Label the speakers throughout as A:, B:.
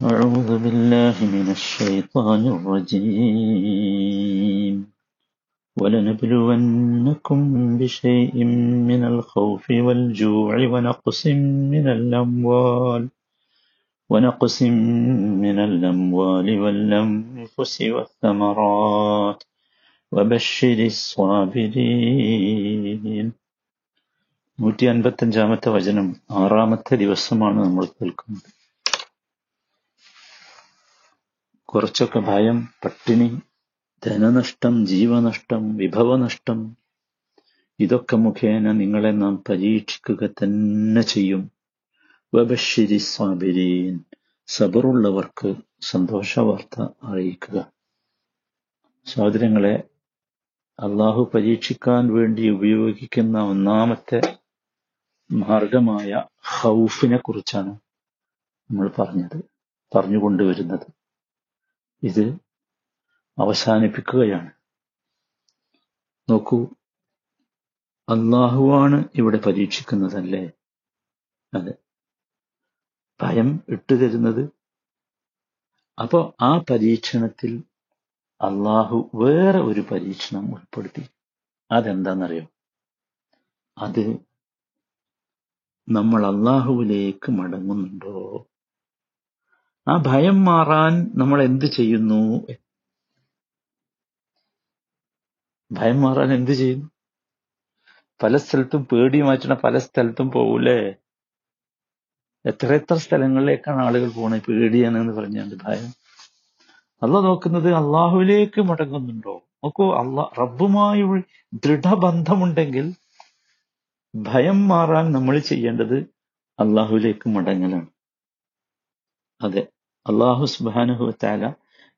A: أعوذ بالله من الشيطان الرجيم ولنبلونكم بشيء من الخوف والجوع ونقص من الأموال ونقص من الأموال والأنفس والثمرات وبشر الصابرين നൂറ്റി അൻപത്തഞ്ചാമത്തെ വചനം ആറാമത്തെ ദിവസമാണ് നമ്മൾ കേൾക്കുന്നത് കുറച്ചൊക്കെ ഭയം പട്ടിണി ധനനഷ്ടം ജീവനഷ്ടം വിഭവനഷ്ടം. ഇതൊക്കെ മുഖേന നിങ്ങളെ നാം പരീക്ഷിക്കുക തന്നെ ചെയ്യും. വബശ്ശിരി സ്വാബിരീൻ സബറുള്ളവർക്ക് സന്തോഷവാർത്ത അറിയിക്കുക. സഹോദരങ്ങളെ അള്ളാഹു പരീക്ഷിക്കാൻ വേണ്ടി ഉപയോഗിക്കുന്ന ഒന്നാമത്തെ മാർഗമായ ഹൗഫിനെ കുറിച്ചാണ് നമ്മൾ പറഞ്ഞത് പറഞ്ഞുകൊണ്ടുവരുന്നത്. ഇത് അവസാനിപ്പിക്കുകയാണ്. നോക്കൂ അള്ളാഹുവാണ് ഇവിടെ പരീക്ഷിക്കുന്നതല്ലേ? അതെ. ഭയം ഇട്ടുതരുന്നത് അപ്പോ ആ പരീക്ഷണത്തിൽ അള്ളാഹു വേറെ ഒരു പരീക്ഷണം ഉൾപ്പെടുത്തി. അതെന്താണെന്നറിയോ അത് നമ്മൾ അള്ളാഹുവിലേക്ക് മടങ്ങുന്നുണ്ടോ? ആ ഭയം മാറാൻ നമ്മൾ എന്ത് ചെയ്യുന്നു? ഭയം മാറാൻ എന്ത് ചെയ്യുന്നു? പല സ്ഥലത്തും പേടി മാറ്റണ പല സ്ഥലത്തും പോകൂലേ? എത്ര എത്ര സ്ഥലങ്ങളിലേക്കാണ് ആളുകൾ പോണേ പേടിയാണ് എന്ന് ഭയം. അല്ല നോക്കുന്നത് അള്ളാഹുവിലേക്ക് മടങ്ങുന്നുണ്ടോ? നോക്കൂ അള്ളാഹ് റബ്ബുമായി ദൃഢബന്ധമുണ്ടെങ്കിൽ ഭയം മാറാൻ നമ്മൾ ചെയ്യേണ്ടത് അള്ളാഹുവിലേക്ക് മടങ്ങലാണ്. അതെ. അള്ളാഹു സുബാനുഹുത്താല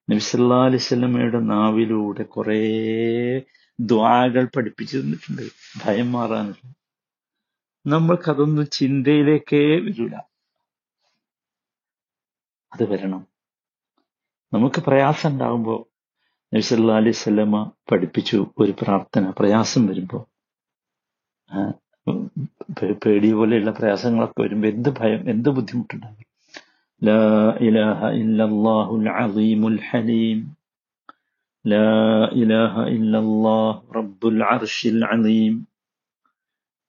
A: നബിസല്ലാ അലൈവല്ലമയുടെ നാവിലൂടെ കുറേ ദ്വാകൾ പഠിപ്പിച്ചു തന്നിട്ടുണ്ട്. ഭയം മാറാനുള്ള നമ്മൾക്കതൊന്നും ചിന്തയിലേക്കേ വരില്ല അത് വരണം. നമുക്ക് പ്രയാസം ഉണ്ടാകുമ്പോ നബിസല്ലാ അലൈഹി സ്വല്ലമ്മ പഠിപ്പിച്ചു ഒരു പ്രാർത്ഥന പ്രയാസം വരുമ്പോ. പേടി പോലെയുള്ള പ്രയാസങ്ങളൊക്കെ വരുമ്പോൾ എന്ത് ഭയം എന്ത് ബുദ്ധിമുട്ടുണ്ടാകും لا إله إلا الله العظيم الحليم لا إله إلا الله رب العرش العظيم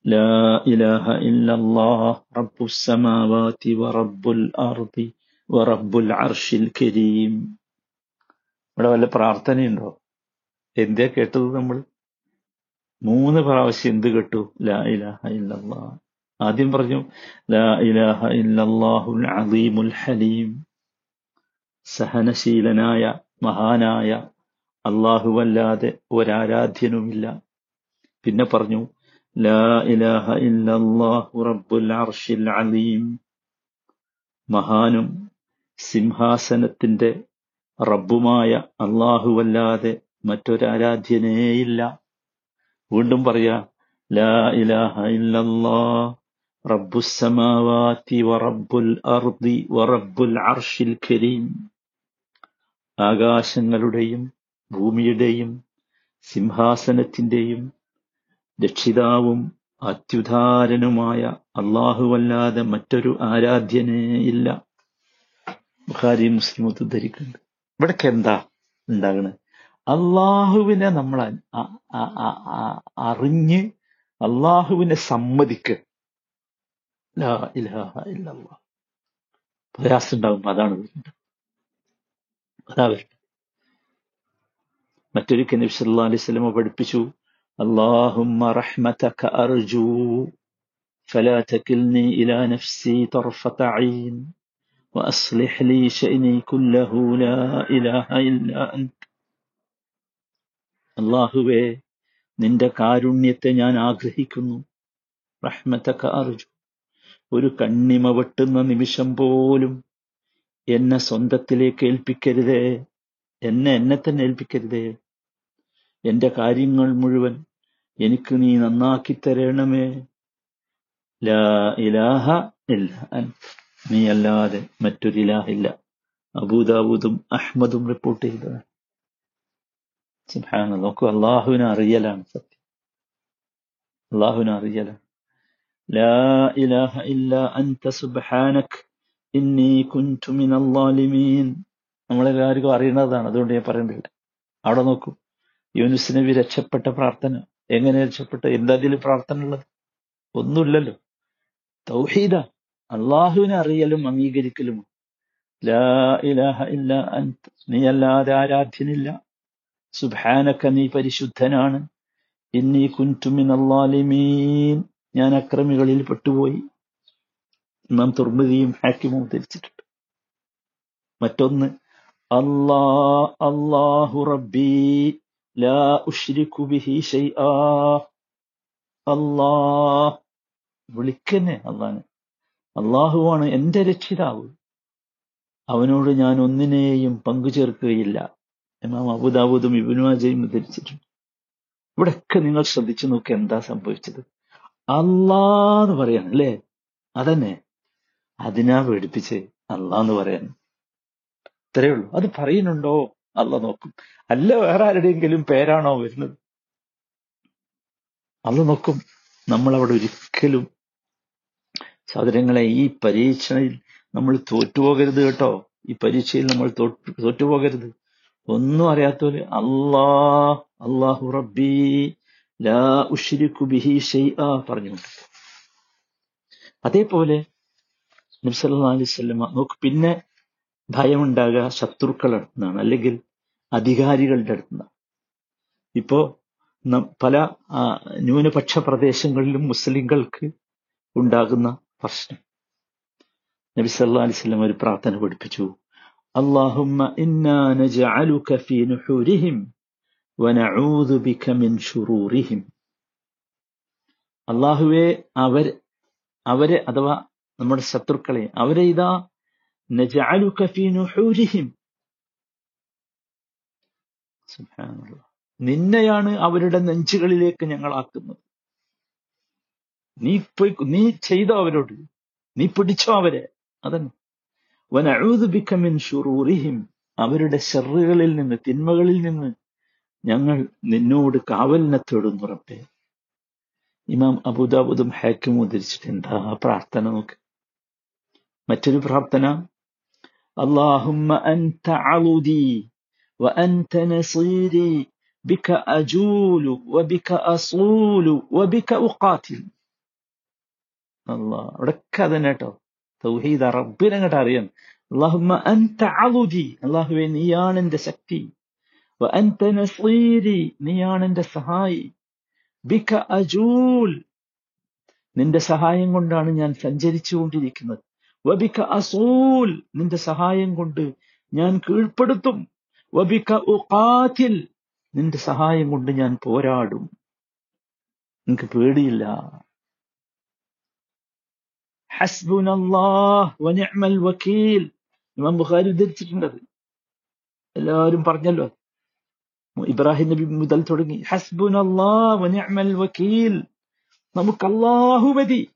A: لا إله إلا الله رب السماوات ورب الأرض ورب العرش الكريم ഇവിടെ വല്ല പ്രാർത്ഥനയുണ്ടോ എന്തേ കേട്ടത് നമ്മൾ മൂന്ന് പ്രാവശ്യം എന്ത് കേട്ടു ലാ ഇലാഹ ഇല്ലല്ലാ ആദ്യം പറഞ്ഞു ലാ ഇലാഹ ഇല്ലല്ലാഹുൽ അലീമുൽ ഹലീം. സഹനശീലനായ മഹാനായ അല്ലാഹുവല്ലാതെ ഒരാരാധ്യനുമില്ല. പിന്നെ പറഞ്ഞു ലാ ഇലാഹ ഇല്ലല്ലാഹു റബ്ബുൽ അർഷിൽ അലീം. മഹാനും സിംഹാസനത്തിന്റെ റബ്ബുമായ അല്ലാഹുവല്ലാതെ മറ്റൊരാരാധ്യനേയില്ല. വീണ്ടും പറയാ ലാ ഇലാഹ ഇല്ലല്ലാഹ് റബ്ബുസ്സമാവാതി ورب അർദി ورب العرش കരീം. ആകാശങ്ങളുടെയും ഭൂമിയുടെയും സിംഹാസനത്തിന്റെയും രക്ഷിതാവും അത്യുധാരനുമായ അള്ളാഹുവല്ലാതെ മറ്റൊരു ആരാധ്യനേ ഇല്ല. ബുഖാരി മുസ്ലിം ഉദ്ധരിക്കുന്നുണ്ട് ഇവിടൊക്കെ എന്താ ഉണ്ടാകുന്നത് അള്ളാഹുവിനെ നമ്മൾ അറിഞ്ഞ് അള്ളാഹുവിനെ സമ്മതിക്കുക ലാ ഇലാഹ ഇല്ലല്ലാ പ്രയാസം ഉണ്ടാവും അതാണ് വരുന്നത് അതാ വരുന്നത് മറ്റൊരിക്കൽ നബി സല്ലല്ലാഹു അലൈഹി വസല്ലം പഠിപ്പിച്ചു اللهم رحمتك أرجو فلا تكلني إلى نفسي طرفة عين وأصلح لي شأني كله لا إله إلا أنت അള്ളാഹുവേ നിന്റെ കാരുണ്യത്തെ ഞാൻ ആഗ്രഹിക്കുന്നു റഹ്മത്തക്ക അർജു ഒരു കണ്ണിമ വെട്ടുന്ന നിമിഷം പോലും എന്നെ സ്വന്തത്തിലേക്ക് ഏൽപ്പിക്കരുതേ. എന്നെ എന്നെ തന്നെ ഏൽപ്പിക്കരുതേ. എന്റെ കാര്യങ്ങൾ മുഴുവൻ എനിക്ക് നീ നന്നാക്കി തരണമേ. ലാ ഇലാഹ ഇല്ല നീ അല്ലാതെ മറ്റൊരു ഇലാഹില്ല അബൂദാബൂദും അഹ്മദും റിപ്പോർട്ട് സുബ്ഹാന നോക്കൂ അള്ളാഹുവിനെ അറിയലാണ് സത്യം. അള്ളാഹുവിനെ അറിയലാണ്. ലാ ഇലാഹ ഇല്ല അൻത സുബ്ഹാനക് ഇന്നി കുൻതു മിനൽ ളാലിമീൻ നമ്മളെല്ലാവർക്കും അറിയുന്നതാണ്. അതുകൊണ്ട് ഞാൻ പറയുന്നില്ല. അവിടെ നോക്കൂ. യൂനുസ് നബി രക്ഷപ്പെട്ട പ്രാർത്ഥന. എങ്ങനെ രക്ഷപ്പെട്ട? എന്താ അതിൽ പ്രാർത്ഥന ഉള്ളത്? ഒന്നുമില്ലല്ലോ. തൗഹീദ. അള്ളാഹുവിനെ അറിയലും അംഗീകരിക്കലും ലാ ഇലാഹ ഇല്ല നീ അല്ലാതെ ആരാധ്യനില്ല. സുബ്ഹാനക നീ പരിശുദ്ധനാണ്. ഇന്നി കുന്റുമിൻ അള്ളാലിമീൻ ളാലിമീൻ ഞാൻ അക്രമികളിൽ പെട്ടുപോയി. നാം തുർമുദിയും ഹാക്കിമും ധരിച്ചിട്ടുണ്ട്. മറ്റൊന്ന് അല്ലാ അല്ലാഹു റബ്ബി ലാ ഉഷ്രിഖു ബിഹി ഷൈആ അല്ലാ വിളിക്കന്നെ അള്ളാനെ അള്ളാഹുവാണ് എന്റെ രക്ഷിതാവ്. അവനോട് ഞാൻ ഒന്നിനെയും പങ്കു ചേർക്കുകയില്ല ഇമാം അബുദാബുദും ഇബിനുമാജയും ധരിച്ചിട്ടുണ്ട്. ഇവിടെയൊക്കെ നിങ്ങൾ ശ്രദ്ധിച്ചു നോക്കി എന്താ സംഭവിച്ചത്? അല്ലാന്ന് പറയാണ് അല്ലേ? അതന്നെ. അതിനാ പേടിപ്പിച്ച് അല്ലാന്ന് പറയാൻ. ഇത്രയേ ഉള്ളൂ. അത് പറയുന്നുണ്ടോ? അല്ല നോക്കും. അല്ല വേറെ ആരുടെയെങ്കിലും പേരാണോ വരുന്നത്? അല്ല നോക്കും. നമ്മൾ അവിടെ ഒരിക്കലും സഹോദരങ്ങളെ ഈ പരീക്ഷയിൽ നമ്മൾ തോറ്റുപോകരുത് കേട്ടോ. ഈ പരീക്ഷയിൽ നമ്മൾ തോറ്റു തോറ്റുപോകരുത്. ഒന്നും അറിയാത്തവര് അല്ലാ അള്ളാഹു റബ്ബി. ലാ ഉഷിരിക്കു ബിഹി ഷൈആ പറഞ്ഞു. അതേപോലെ അലൈഹി സ്വല്ലമ നോക്ക് പിന്നെ ഭയമുണ്ടാകുക ശത്രുക്കളുടെ അല്ലെങ്കിൽ അധികാരികളുടെ അടുത്തുനിന്നാണ് ഇപ്പോ പല ന്യൂനപക്ഷ പ്രദേശങ്ങളിലും മുസ്ലിങ്ങൾക്ക് ഉണ്ടാകുന്ന പ്രശ്നം. നബി സല്ലാ അലൈഹി വസല്ലം ഒരു പ്രാർത്ഥന പഠിപ്പിച്ചു. അല്ലാഹുമ്മ ഇന്നാ നജഅലുക ഫീ നുഹൂരിഹിം വനഊദു ബിക മിൻ ശുറൂരിഹിം അല്ലാഹുവേ അവർ അവരെ അഥവാ നമ്മുടെ ശത്രുക്കളെ അവരെ ഇതാ നജഅലുക ഫീ നുഹൂരിഹിം. നിന്നെയാണ് അവരുടെ നെഞ്ചുകളിലേക്ക് ഞങ്ങൾ ആക്കുന്നത്. നീ പോയി നീ ചെയ്തോ അവരോട്? നീ പിടിച്ചോ അവരെ? അതന്നെ. വനഊദു മിൻ ശുറൂരിഹിം അവരുടെ ഷെറുകളിൽ നിന്ന് തിന്മകളിൽ നിന്ന് ഞങ്ങൾ നിന്നോട് കാവലിനെ തേടുന്നു റബ്ബേ ഇമാം അബൂദാബുദും ഹാക്കിമും ഉദ്ധരിച്ചിട്ട് എന്താ പ്രാർത്ഥന നോക്ക് മറ്റൊരു പ്രാർത്ഥന اللهم أنت عضدي وأنت نصيري بك أجول وبك أصول وبك أقاتل അല്ലാ അവിടൊക്കെ അതന്നെ കേട്ടോ തൗഹീദ റബ്ബിനെ അങ്ങോട്ട് അറിയാം അള്ളാഹുമ്മ അൻത അളുദി അള്ളാഹുവെ നീയാണ് അൻത നസീരി നീയാണ് എന്റെ സഹായി. ബിക അജൂൽ. നിന്റെ സഹായം കൊണ്ടാണ് ഞാൻ സഞ്ചരിച്ചുകൊണ്ടിരിക്കുന്നത്. വബിക അസൂൽ. നിന്റെ സഹായം കൊണ്ട് ഞാൻ കീഴ്പ്പെടുത്തും. വബിക ഉഖാതിൽ. നിന്റെ സഹായം കൊണ്ട് ഞാൻ പോരാടും. നിനക്ക് പേടിയില്ല? ഹസ്ബുനല്ലാഹ് വനിഅമൽ വക്കീൽ. ഇമാം ബുഖാരി ഉദ്ധരിച്ചിട്ടുണ്ട് എല്ലാവരും പറഞ്ഞല്ലോ ഇബ്രാഹിം നബി മുതൽ തുടങ്ങി. ഹസ്ബുൻ വക്കീൽ. നമുക്ക് അള്ളാഹു മതി.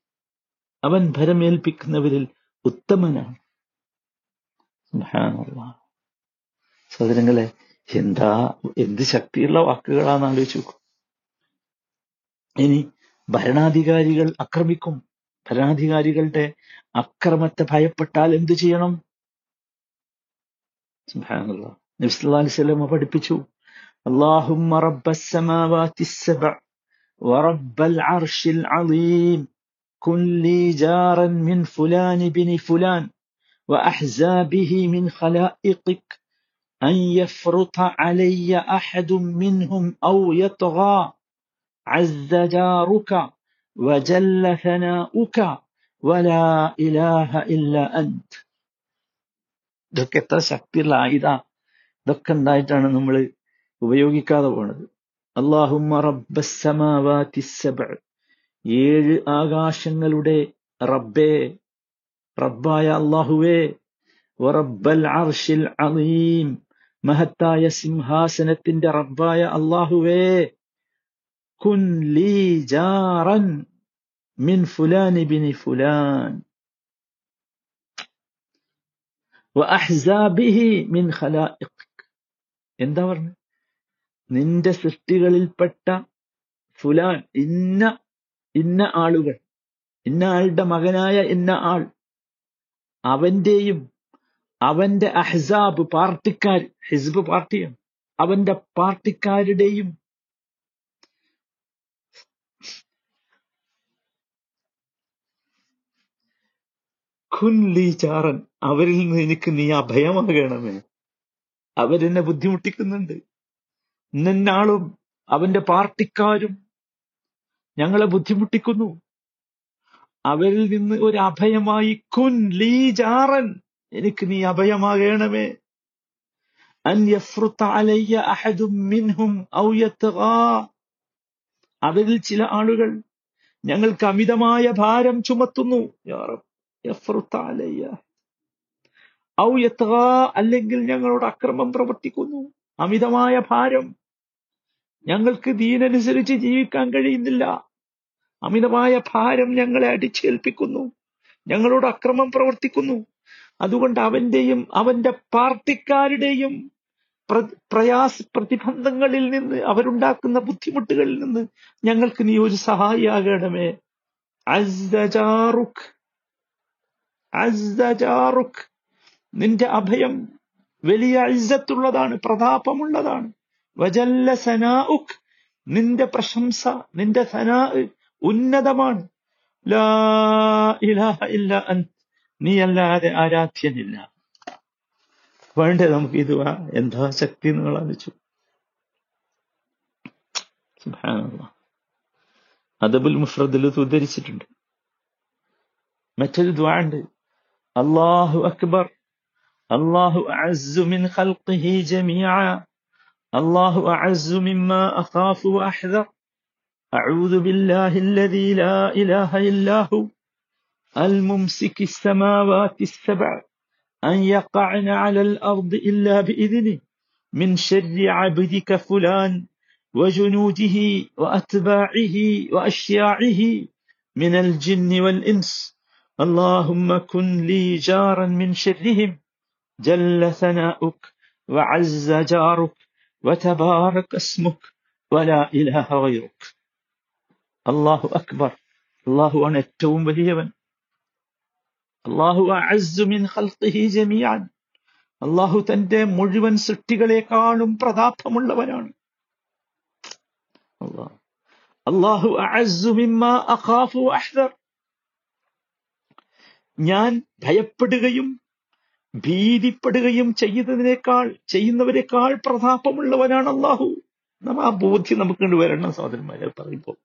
A: അവൻ ഭരമേൽപ്പിക്കുന്നവരിൽ ഉത്തമനാണ്. സഹോദരങ്ങളെ എന്താ എന്ത് ശക്തിയുള്ള വാക്കുകളാണെന്ന് ആലോചിച്ചു ഇനി ഭരണാധികാരികൾ ആക്രമിക്കും. ഭരണാധികാരികളുടെ അക്രമത്തെ ഭയപ്പെട്ടാൽ എന്തു ചെയ്യണം? സുബ്ഹാനല്ലാഹ് നബി സല്ലല്ലാഹു അലൈഹി വസല്ലം പഠിപ്പിച്ചു. اللهم رب السماوات السبع ورب العرش العظيم كن لي جارا من فلان بن فلان وأحزابه من خلائقك أن يفرط علي أحد منهم أو يطغى عز جارك وجل ثناؤك ولا إله إلا أنت ഇതൊക്കെ എത്ര ശക്തിയുള്ള ആയുധ ഇതൊക്കെ ഉണ്ടായിട്ടാണ് നമ്മൾ ഉപയോഗിക്കാതെ പോണത്. അള്ളാഹുമ്മ റബ്ബസ്സമാവാതി സബ് ഏഴ് ആകാശങ്ങളുടെ റബ്ബേ റബ്ബായ അള്ളാഹുവേ റബ്ബൽ അർഷിൽ അലീം. മഹത്തായ സിംഹാസനത്തിന്റെ റബ്ബായ അള്ളാഹുവേ കുൻ ലീ ജാറൻ മിൻ ഫുലാനി ബിനി ഫുലാൻ. വഅഹ്സാബിഹി മിൻ ഖലായിഖ്. എന്താ പറഞ്ഞു? നിന്റെ സൃഷ്ടികളിൽപ്പെട്ട ഫുലാൻ ഇന്ന ഇന്ന ആളുകൾ ഇന്ന ആളുടെ മകനായ ഇന്ന ആൾ അവന്റെയും അവന്റെ അഹ്സാബ് പാർട്ടിക്കാർ ഹിസ്ബ് പാർട്ടിയാണ് അവന്റെ പാർട്ടിക്കാരുടെയും കുൻലീചാറൻ അവരിൽ നിന്ന് എനിക്ക് നീ അഭയമാകണമേ. അവരെന്നെ ബുദ്ധിമുട്ടിക്കുന്നുണ്ട്. ഇന്നാളും അവന്റെ പാർട്ടിക്കാരും ഞങ്ങളെ ബുദ്ധിമുട്ടിക്കുന്നു. അവരിൽ നിന്ന് ഒരു അഭയമായി കുൻ ലീ ജാറൻ എനിക്ക് നീ അഭയമാകണമേ. അൻ അലയ്യ അഹദും അവരിൽ ചില ആളുകൾ ഞങ്ങൾക്ക് അമിതമായ ഭാരം ചുമത്തുന്നു. അലയ്യ. ഔ അല്ലെങ്കിൽ ഞങ്ങളോട് അക്രമം പ്രവർത്തിക്കുന്നു. അമിതമായ ഭാരം. ഞങ്ങൾക്ക് ദീനനുസരിച്ച് ജീവിക്കാൻ കഴിയുന്നില്ല. അമിതമായ ഭാരം ഞങ്ങളെ അടിച്ചേൽപ്പിക്കുന്നു. ഞങ്ങളോട് അക്രമം പ്രവർത്തിക്കുന്നു. അതുകൊണ്ട് അവന്റെയും അവന്റെ പാർട്ടിക്കാരുടെയും പ്ര- പ്രയാസ പ്രതിബന്ധങ്ങളിൽ നിന്ന് അവരുണ്ടാക്കുന്ന ബുദ്ധിമുട്ടുകളിൽ നിന്ന് ഞങ്ങൾക്ക് നീ ഒരു സഹായിയാകണമേ. നിന്റെ അഭയം വലിയ അഴിസത്തുള്ളതാണ് പ്രതാപമുള്ളതാണ്. വജല്ല സനാഉക്. നിന്റെ പ്രശംസ നിന്റെ സനാ ഉന്നതമാണ്. ലാ ഇലാഹ ഇല്ല നീ അല്ലാതെ ആരാധ്യനില്ല. വേണ്ടേ നമുക്ക് ഇത്? എന്താ ശക്തി നിങ്ങൾ ആലോചിച്ചു. അദബുൽ മുഫ്രദിൽ ഉദ്ധരിച്ചിട്ടുണ്ട്. മറ്റൊരു ദ്വാണ്ട് അള്ളാഹു അക്ബർ. അള്ളാഹു അസുമിൻ ഖൽഖിഹി ജമീഅ الله أعز مما أخاف وأحذر. أعوذ بالله الذي لا إله إلا هو. الممسك السماوات السبع. أن يقعن على الأرض إلا بإذنه. من شر عبدك فلان وجنوده وأتباعه وأشياعه من الجن والإنس. اللهم كن لي جارا من شرهم. جل ثناؤك وعز جارك. وتبارك اسمك ولا إله غيرك الله أكبر الله أن ഏറ്റവും വലിയവൻ അള്ളാഹു അഅസ്സു മിൻ ഖൽഖിഹി ജമീഅൻ അള്ളാഹു തന്റെ മുഴുവൻ സൃഷ്ടികളെക്കാളും പ്രതാപമുള്ളവനാണ് അല്ലാഹ്. അള്ളാഹു അഅസ്സു മിമ്മാ അഖാഫു അഹ്ദർ ഞാൻ ഭയപ്പെടുകയും ഭീതിപ്പെടുകയും ചെയ്യുന്നതിനേക്കാൾ ചെയ്യുന്നവരെക്കാൾ പ്രതാപമുള്ളവനാണ് അള്ളാഹു നമ്മ ആ ബോധ്യം നമുക്ക് വരണം സഹോദരന്മാരെ പറയുമ്പോൾ.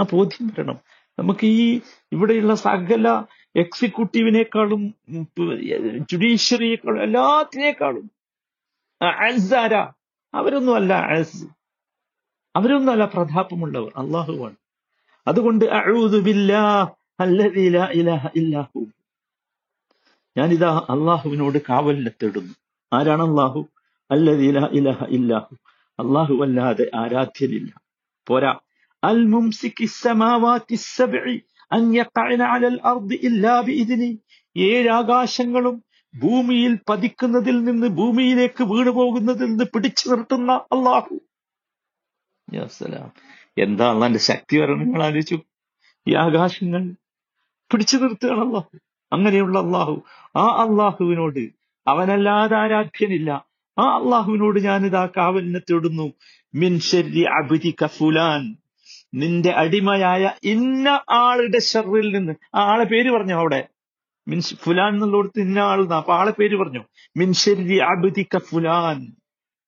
A: ആ ബോധ്യം വരണം. നമുക്ക് ഈ ഇവിടെയുള്ള സകല എക്സിക്യൂട്ടീവിനേക്കാളും ജുഡീഷ്യറിയേക്കാളും എല്ലാത്തിനേക്കാളും അസാര അവരൊന്നും അല്ല അസ് അവരൊന്നും അല്ല പ്രതാപമുള്ളവർ അള്ളാഹുവാണ് അതുകൊണ്ട് അഊദു ബില്ലാഹ് അല്ലദീ ലാ ഇലാഹ ഇല്ലാഹു. ഞാനിതാ അള്ളാഹുവിനോട് കാവലിനെത്തിടുന്നു ആരാണ് അള്ളാഹു? അല്ലദീ ലാ ഇലാഹ ഇല്ലാഹു. അള്ളാഹു അല്ലാതെ ആരാധ്യനില്ല. പോരാ. അൽ മുംസിക്കി ഏഴാകാശങ്ങളും ഭൂമിയിൽ പതിക്കുന്നതിൽ നിന്ന് ഭൂമിയിലേക്ക് വീണു പോകുന്നതിൽ നിന്ന് പിടിച്ചു നിർത്തുന്ന അള്ളാഹു. എന്താ അള്ളാന്റെ ശക്തി വരണം നിങ്ങൾ ആലോചിച്ചു? ഈ ആകാശങ്ങൾ പിടിച്ചു നിർത്തുകയാണ് അള്ളാഹു. അങ്ങനെയുള്ള അള്ളാഹു. ആ അള്ളാഹുവിനോട് അവനല്ലാതെ ആരാധ്യനില്ല. ആ അള്ളാഹുവിനോട് ഞാനിതാ കാവലിനെ തേടുന്നു മിൻ ശരി കഫുലാൻ നിന്റെ അടിമയായ ഇന്ന ആളുടെ ഷറിൽ നിന്ന്. ആ ആളെ പേര് പറഞ്ഞു അവിടെ? മിൻ ഫുലാൻ എന്നുള്ളടത്ത് ഇന്ന ആൾ അപ്പൊ ആളെ പേര് പറഞ്ഞു? മിൻ ശരി അബിദിക ഫുലാൻ.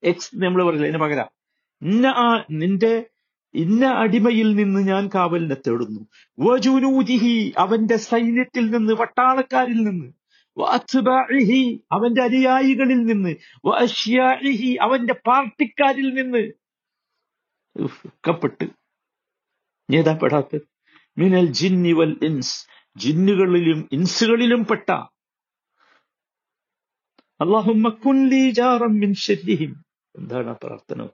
A: എക്സ് നമ്മൾ പറയില്ല ഇതിന് പകരം. ഇന്ന ആ നിന്റെ ഇന്ന അടിമയിൽ നിന്ന് ഞാൻ കാവലിനെ തേടുന്നു. വജുനൂദിഹി അവന്റെ സൈന്യത്തിൽ നിന്ന് വട്ടാളക്കാരിൽ നിന്ന്. അവന്റെ അനുയായികളിൽ നിന്ന്. അവന്റെ പാർട്ടിക്കാരിൽ നിന്ന്. കപ്പെട്ട് ഒക്കെപ്പെട്ട് പെടാത്ത മിനൽ ജിന്നി വൽ ഇൻസ്. ജിന്നുകളിലും ഇൻസുകളിലും പെട്ട. ജാറം മിൻ എന്താണ് ആ പ്രാർത്ഥന?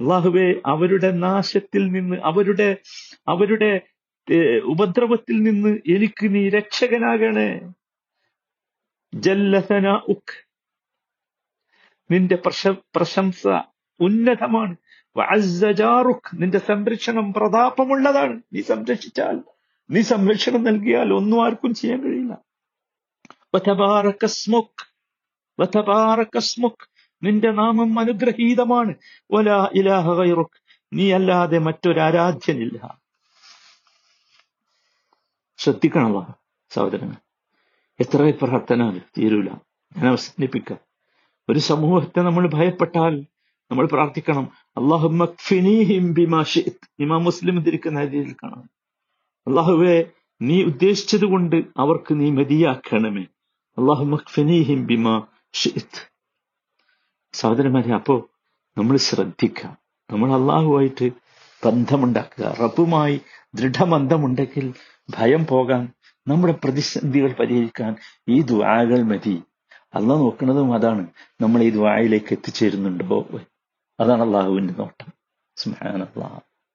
A: അള്ളാഹുവെ അവരുടെ നാശത്തിൽ നിന്ന് അവരുടെ അവരുടെ ഉപദ്രവത്തിൽ നിന്ന് എനിക്ക് നീ രക്ഷകനാകണേ. ജല്ലസന ഉഖ് നിന്റെ പ്രശ- പ്രശംസ ഉന്നതമാണ്. നിന്റെ സംരക്ഷണം പ്രതാപമുള്ളതാണ്. നീ സംരക്ഷിച്ചാൽ നീ സംരക്ഷണം നൽകിയാൽ ഒന്നും ആർക്കും ചെയ്യാൻ കഴിയില്ല. നിന്റെ നാമം അനുഗ്രഹീതമാണ്. ഇലാഹ നീ അല്ലാതെ മറ്റൊരു മറ്റൊരാരാധ്യനില്ല ശ്രദ്ധിക്കണമ സഹോദരങ്ങൾ എത്ര പ്രാർത്ഥന തീരൂല. ഞാൻ അവസാനിപ്പിക്കാം. ഒരു സമൂഹത്തെ നമ്മൾ ഭയപ്പെട്ടാൽ നമ്മൾ പ്രാർത്ഥിക്കണം. ഇമാം മുസ്ലിം തിരിക്കുന്ന രീതിയിൽ കാണാം. അള്ളാഹുവെ നീ ഉദ്ദേശിച്ചത് കൊണ്ട് അവർക്ക് നീ മതിയാക്കണമേ. അള്ളാഹു ബിമാ സഹോദരന്മാരെ അപ്പോ നമ്മൾ ശ്രദ്ധിക്കുക. നമ്മൾ അള്ളാഹുമായിട്ട് ബന്ധമുണ്ടാക്കുക. റബ്ബുമായി ദൃഢബന്ധമുണ്ടെങ്കിൽ ഭയം പോകാൻ നമ്മുടെ പ്രതിസന്ധികൾ പരിഹരിക്കാൻ ഈ ദ്വാകൾ മതി. അല്ല നോക്കുന്നതും അതാണ്. നമ്മൾ ഈ ദ്വായിലേക്ക് എത്തിച്ചേരുന്നുണ്ടോ? അതാണ് അള്ളാഹുവിന്റെ നോട്ടം. സുബ്ഹാനല്ലാഹ്.